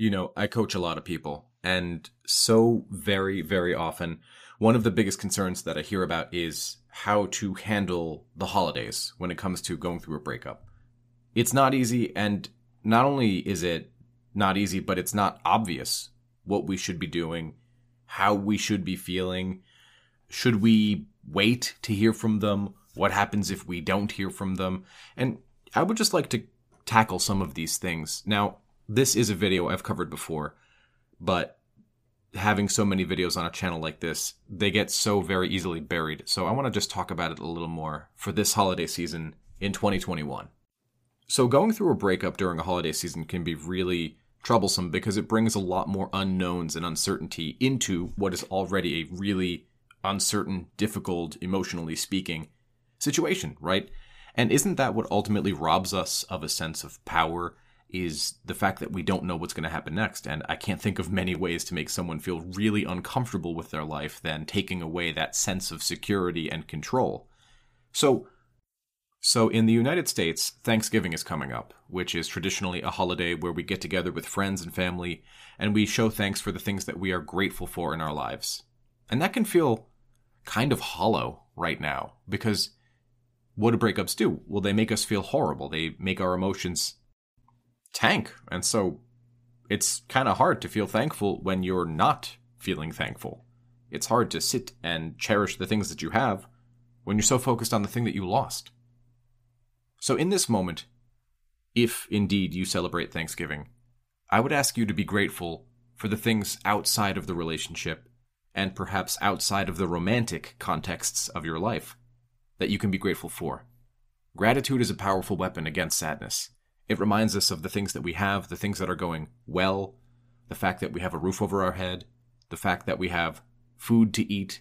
You know, I coach a lot of people, and so very, very often, one of the biggest concerns that I hear about is how to handle the holidays when it comes to going through a breakup. It's not easy, and not only is it not easy, but it's not obvious what we should be doing, how we should be feeling. Should we wait to hear from them? What happens if we don't hear from them? And I would just like to tackle some of these things. Now, this is a video I've covered before, but having so many videos on a channel like this, they get so very easily buried. So I want to just talk about it a little more for this holiday season in 2021. So going through a breakup during a holiday season can be really troublesome because it brings a lot more unknowns and uncertainty into what is already a really uncertain, difficult, emotionally speaking situation, right? And isn't that what ultimately robs us of a sense of power? Is the fact that we don't know what's going to happen next. And I can't think of many ways to make someone feel really uncomfortable with their life than taking away that sense of security and control. So, so in the United States, Thanksgiving is coming up, which is traditionally a holiday where we get together with friends and family and we show thanks for the things that we are grateful for in our lives. And that can feel kind of hollow right now because what do breakups do? Well, they make us feel horrible. They make our emotions tank. And so it's kind of hard to feel thankful when you're not feeling thankful. It's hard to sit and cherish the things that you have when you're so focused on the thing that you lost. So, in this moment, if indeed you celebrate Thanksgiving, I would ask you to be grateful for the things outside of the relationship and perhaps outside of the romantic contexts of your life that you can be grateful for. Gratitude is a powerful weapon against sadness. It reminds us of the things that we have, the things that are going well, the fact that we have a roof over our head, the fact that we have food to eat.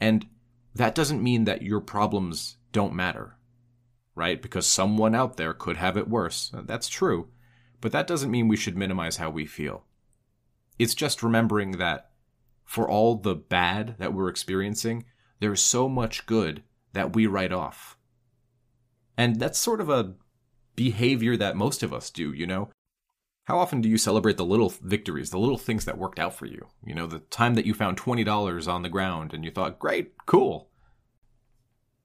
And that doesn't mean that your problems don't matter, right? Because someone out there could have it worse. Uh, that's true. But that doesn't mean we should minimize how we feel. It's just remembering that for all the bad that we're experiencing, there's so much good that we write off. And that's sort of a behavior that most of us do, you know? How often do you celebrate the little victories, the little things that worked out for you? You know, the time that you found $20 on the ground and you thought, great, cool.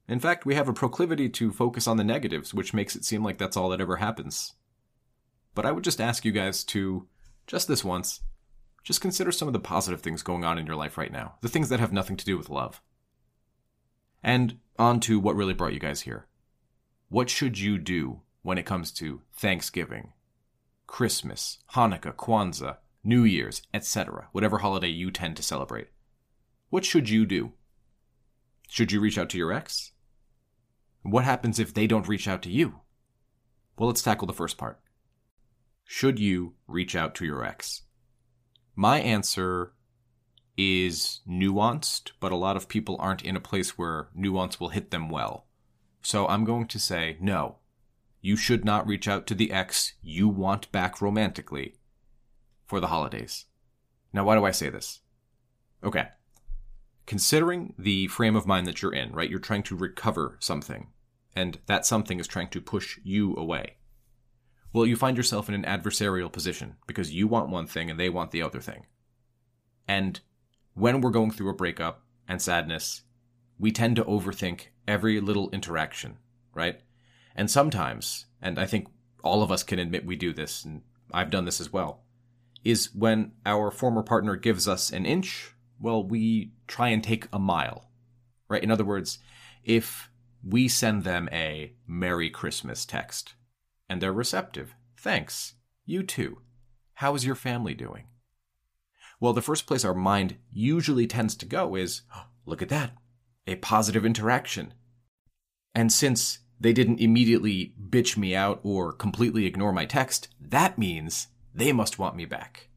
In fact, we have a proclivity to focus on the negatives, which makes it seem like that's all that ever happens. But I would just ask you guys to, just this once, just consider some of the positive things going on in your life right now, the things that have nothing to do with love. And on to what really brought you guys here. What should you do when it comes to Thanksgiving, Christmas, Hanukkah, Kwanzaa, New Year's, etc., whatever holiday you tend to celebrate? What should you do? Should you reach out to your ex? What happens if they don't reach out to you? Well, let's tackle the first part. Should you reach out to your ex? My answer is nuanced, but a lot of people aren't in a place where nuance will hit them well. So I'm going to say no. You should not reach out to the ex you want back romantically for the holidays. Now, why do I say this? Okay. Considering the frame of mind that you're in, right? You're trying to recover something, and that something is trying to push you away well, you find yourself in an adversarial position because you want one thing and they want the other thing. And when we're going through a breakup and sadness, we tend to overthink every little interaction, right? And sometimes, and I think all of us can admit we do this, and I've done this as well, is when our former partner gives us an inch, well, we try and take a mile, right? In other words, if we send them a Merry Christmas text, and they're receptive. Thanks. You too. How is your family doing? Well, the first place our mind usually tends to go is oh, look at that, a positive interaction. And since they didn't immediately bitch me out or completely ignore my text, that means they must want me back.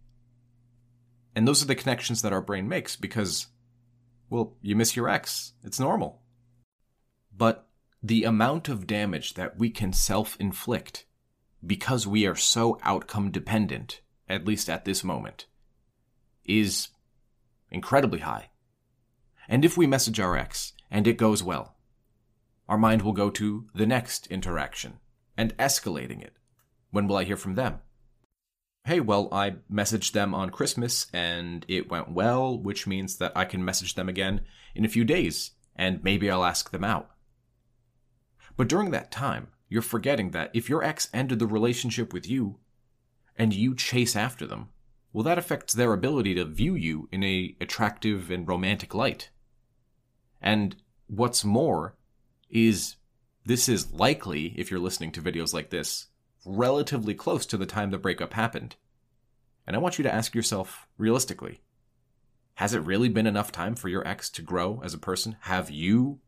And those are the connections that our brain makes because, well, you miss your ex. It's normal. But the amount of damage that we can self inflict because we are so outcome dependent, at least at this moment, is incredibly high. And if we message our ex and it goes well, our mind will go to the next interaction and escalating it. When will I hear from them? hey, well, I messaged them on Christmas and it went well, which means that I can message them again in a few days and maybe I'll ask them out. But during that time, you're forgetting that if your ex ended the relationship with you and you chase after them, well, that affects their ability to view you in a attractive and romantic light. And what's more is this is likely, if you're listening to videos like this, relatively close to the time the breakup happened. And I want you to ask yourself realistically has it really been enough time for your ex to grow as a person? Have you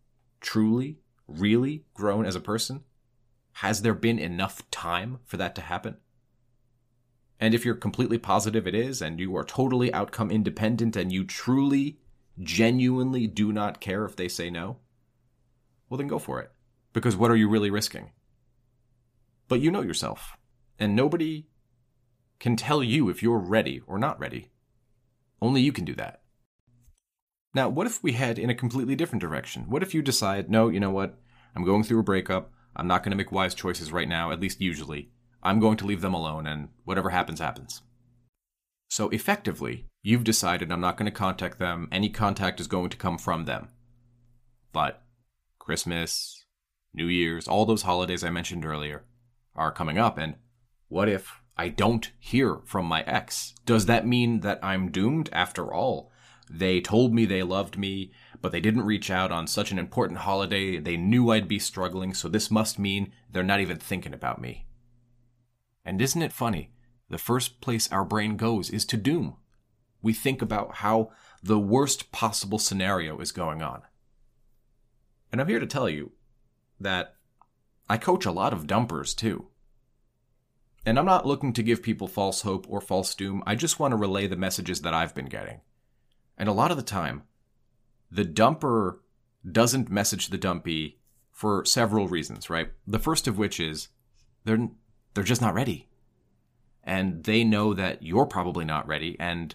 truly, really grown as a person? Has there been enough time for that to happen? And if you're completely positive it is, and you are totally outcome independent, and you truly, genuinely do not care if they say no, well, then go for it. Because what are you really risking? But you know yourself, and nobody can tell you if you're ready or not ready. Only you can do that. Now, what if we head in a completely different direction? What if you decide, no, you know what? I'm going through a breakup. I'm not going to make wise choices right now, at least usually. I'm going to leave them alone, and whatever happens, happens. So, effectively, you've decided I'm not going to contact them. Any contact is going to come from them. But Christmas, New Year's, all those holidays I mentioned earlier are coming up, and what if I don't hear from my ex. Does that mean that I'm doomed after all? They told me they loved me, but they didn't reach out on such an important holiday. They knew I'd be struggling, so this must mean they're not even thinking about me. And isn't it funny? The first place our brain goes is to doom. We think about how the worst possible scenario is going on. And I'm here to tell you that I coach a lot of dumpers too. And I'm not looking to give people false hope or false doom. I just want to relay the messages that I've been getting. And a lot of the time, the dumper doesn't message the dumpee for several reasons, right? The first of which is they're they're just not ready. And they know that you're probably not ready and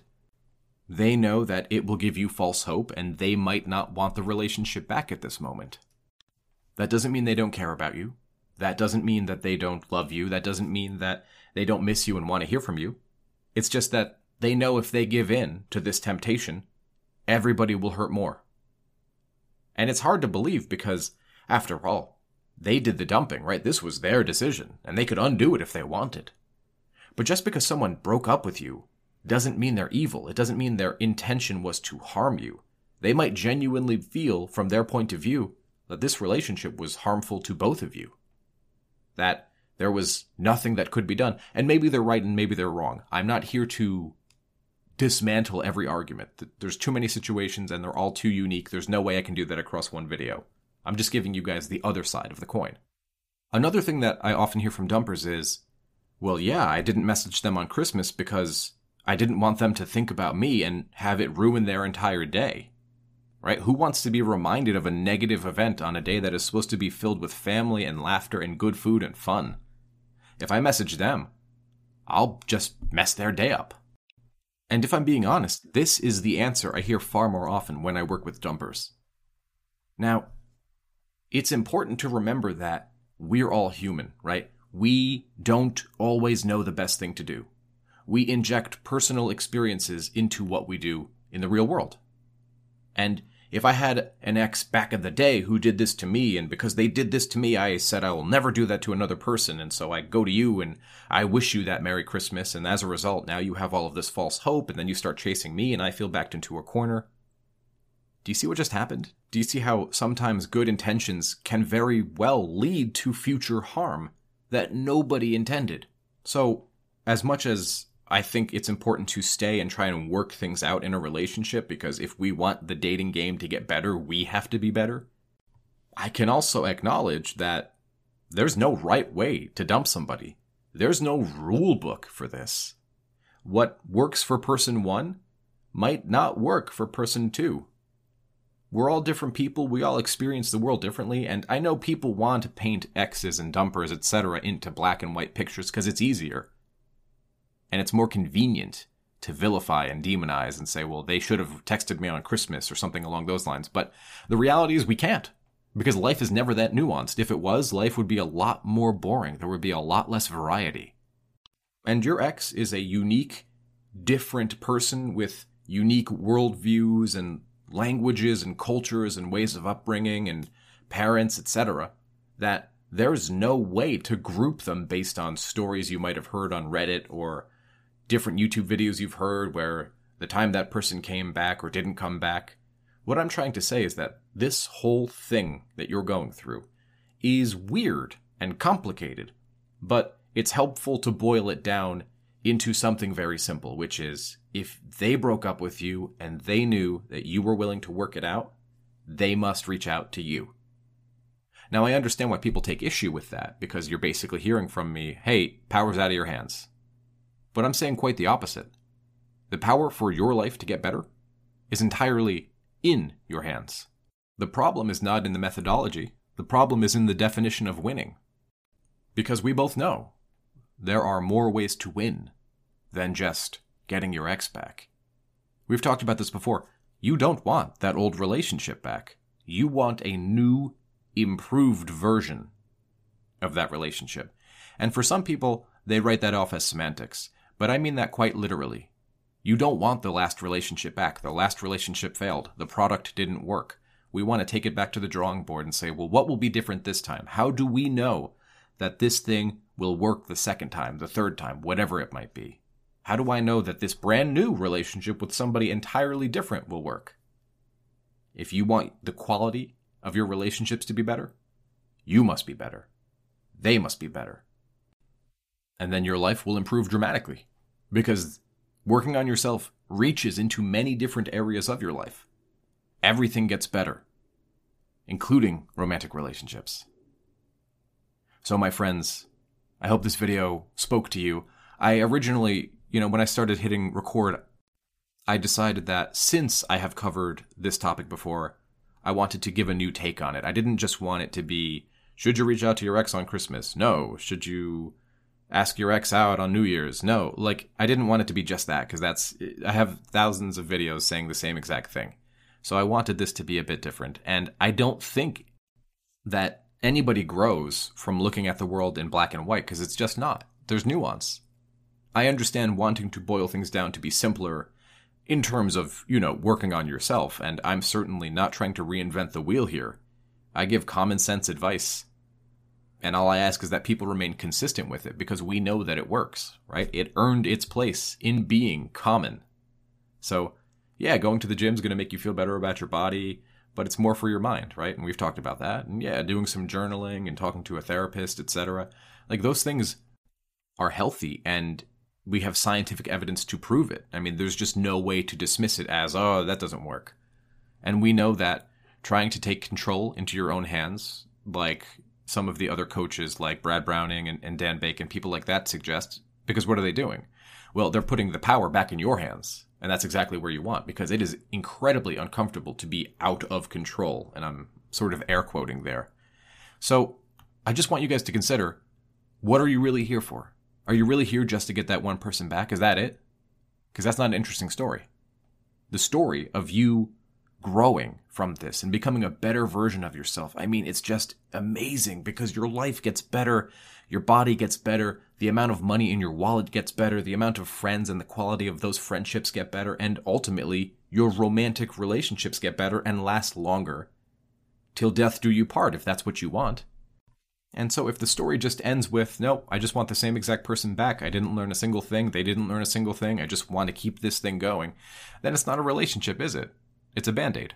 they know that it will give you false hope and they might not want the relationship back at this moment. That doesn't mean they don't care about you. That doesn't mean that they don't love you. That doesn't mean that they don't miss you and want to hear from you. It's just that they know if they give in to this temptation, everybody will hurt more. And it's hard to believe because, after all, they did the dumping, right? This was their decision, and they could undo it if they wanted. But just because someone broke up with you doesn't mean they're evil. It doesn't mean their intention was to harm you. They might genuinely feel, from their point of view, that this relationship was harmful to both of you that there was nothing that could be done. And maybe they're right and maybe they're wrong. I'm not here to dismantle every argument. There's too many situations and they're all too unique. There's no way I can do that across one video. I'm just giving you guys the other side of the coin. Another thing that I often hear from dumpers is, well, yeah, I didn't message them on Christmas because I didn't want them to think about me and have it ruin their entire day right? Who wants to be reminded of a negative event on a day that is supposed to be filled with family and laughter and good food and fun? If I message them, I'll just mess their day up. And if I'm being honest, this is the answer I hear far more often when I work with dumpers. Now, it's important to remember that we're all human, right? We don't always know the best thing to do. We inject personal experiences into what we do in the real world. And if I had an ex back in the day who did this to me, and because they did this to me, I said I will never do that to another person, and so I go to you and I wish you that Merry Christmas, and as a result, now you have all of this false hope, and then you start chasing me, and I feel backed into a corner. Do you see what just happened? Do you see how sometimes good intentions can very well lead to future harm that nobody intended? So, as much as I think it's important to stay and try and work things out in a relationship because if we want the dating game to get better, we have to be better. I can also acknowledge that there's no right way to dump somebody. There's no rule book for this. What works for person one might not work for person two. We're all different people. We all experience the world differently. And I know people want to paint X's and dumpers, etc., into black and white pictures because it's easier and it's more convenient to vilify and demonize and say, well, they should have texted me on Christmas or something along those lines. But the reality is we can't because life is never that nuanced. If it was, life would be a lot more boring. There would be a lot less variety. And your ex is a unique, different person with unique worldviews and languages and cultures and ways of upbringing and parents, etc., that there's no way to group them based on stories you might have heard on Reddit or different YouTube videos you've heard where the time that person came back or didn't come back. What I'm trying to say is that this whole thing that you're going through is weird and complicated, but it's helpful to boil it down into something very simple, which is if they broke up with you and they knew that you were willing to work it out, they must reach out to you. Now, I understand why people take issue with that because you're basically hearing from me, hey, power's out of your hands. But I'm saying quite the opposite. The power for your life to get better is entirely in your hands. The problem is not in the methodology, the problem is in the definition of winning. Because we both know there are more ways to win than just getting your ex back. We've talked about this before. You don't want that old relationship back. You want a new, improved version of that relationship. And for some people, they write that off as semantics. But I mean that quite literally. You don't want the last relationship back. The last relationship failed. The product didn't work. We want to take it back to the drawing board and say, well, what will be different this time? How do we know that this thing will work the second time, the third time, whatever it might be? How do I know that this brand new relationship with somebody entirely different will work? If you want the quality of your relationships to be better, you must be better. They must be better. And then your life will improve dramatically because working on yourself reaches into many different areas of your life. Everything gets better, including romantic relationships. So, my friends, I hope this video spoke to you. I originally, you know, when I started hitting record, I decided that since I have covered this topic before, I wanted to give a new take on it. I didn't just want it to be, should you reach out to your ex on Christmas? No. Should you ask your ex out on New Year's? No. Like, I didn't want it to be just that because that's, I have thousands of videos saying the same exact thing. So I wanted this to be a bit different. And I don't think that anybody grows from looking at the world in black and white because it's just not. There's nuance. I understand wanting to boil things down to be simpler in terms of, you know, working on yourself, and I'm certainly not trying to reinvent the wheel here. I give common sense advice. And all I ask is that people remain consistent with it because we know that it works, right? It earned its place in being common. So, yeah, going to the gym is going to make you feel better about your body but it's more for your mind, right? And we've talked about that. And yeah, doing some journaling and talking to a therapist, etc. Like those things are healthy and we have scientific evidence to prove it. I mean, there's just no way to dismiss it as, oh, that doesn't work. And we know that trying to take control into your own hands, like some of the other coaches like Brad Browning and, and Dan Bacon, people like that suggest, because what are they doing? Well, they're putting the power back in your hands and that's exactly where you want because it is incredibly uncomfortable to be out of control. And I'm sort of air quoting there. So I just want you guys to consider what are you really here for? Are you really here just to get that one person back? Is that it? Because that's not an interesting story. The story of you growing from this and becoming a better version of yourself. I mean, it's just amazing because your life gets better your body gets better, the amount of money in your wallet gets better, the amount of friends and the quality of those friendships get better, and ultimately, your romantic relationships get better and last longer. Till death do you part, if that's what you want. And so, if the story just ends with, no, I just want the same exact person back, I didn't learn a single thing, they didn't learn a single thing, I just want to keep this thing going, then it's not a relationship, is it? It's a band aid.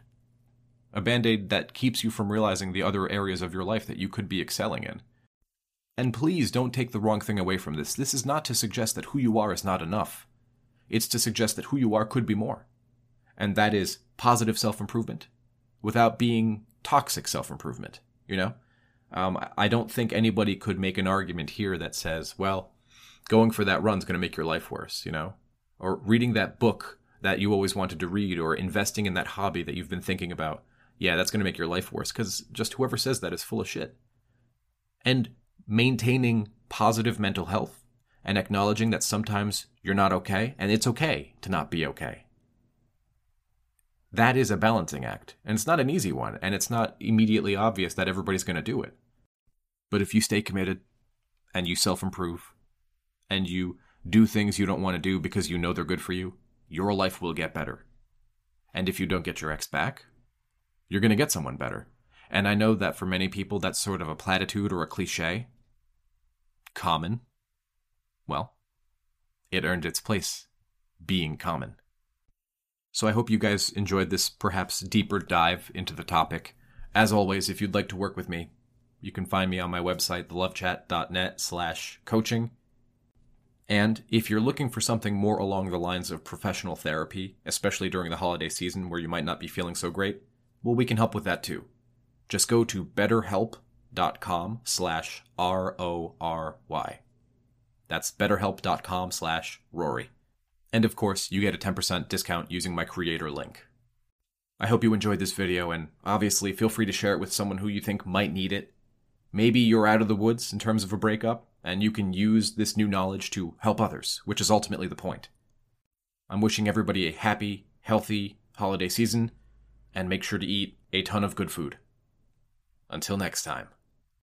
A band aid that keeps you from realizing the other areas of your life that you could be excelling in. And please don't take the wrong thing away from this. This is not to suggest that who you are is not enough. It's to suggest that who you are could be more. And that is positive self improvement without being toxic self improvement, you know? Um, I don't think anybody could make an argument here that says, well, going for that run is going to make your life worse, you know? Or reading that book that you always wanted to read or investing in that hobby that you've been thinking about. Yeah, that's going to make your life worse because just whoever says that is full of shit. And maintaining positive mental health and acknowledging that sometimes you're not okay and it's okay to not be okay. That is a balancing act, and it's not an easy one, and it's not immediately obvious that everybody's going to do it. But if you stay committed and you self improve and you do things you don't want to do because you know they're good for you, your life will get better. And if you don't get your ex back, you're going to get someone better. And I know that for many people, that's sort of a platitude or a cliche. Common. Well, it earned its place being common. So I hope you guys enjoyed this perhaps deeper dive into the topic. As always, if you'd like to work with me, you can find me on my website, thelovechat.net slash coaching. And if you're looking for something more along the lines of professional therapy, especially during the holiday season where you might not be feeling so great, well, we can help with that too. Just go to betterhelp.com slash R-O-R-Y. That's betterhelp.com slash Rory. And of course, you get a 10% discount using my creator link. I hope you enjoyed this video, and obviously feel free to share it with someone who you think might need it. Maybe you're out of the woods in terms of a breakup, and you can use this new knowledge to help others, which is ultimately the point. I'm wishing everybody a happy, healthy holiday season, and make sure to eat a ton of good food. Until next time.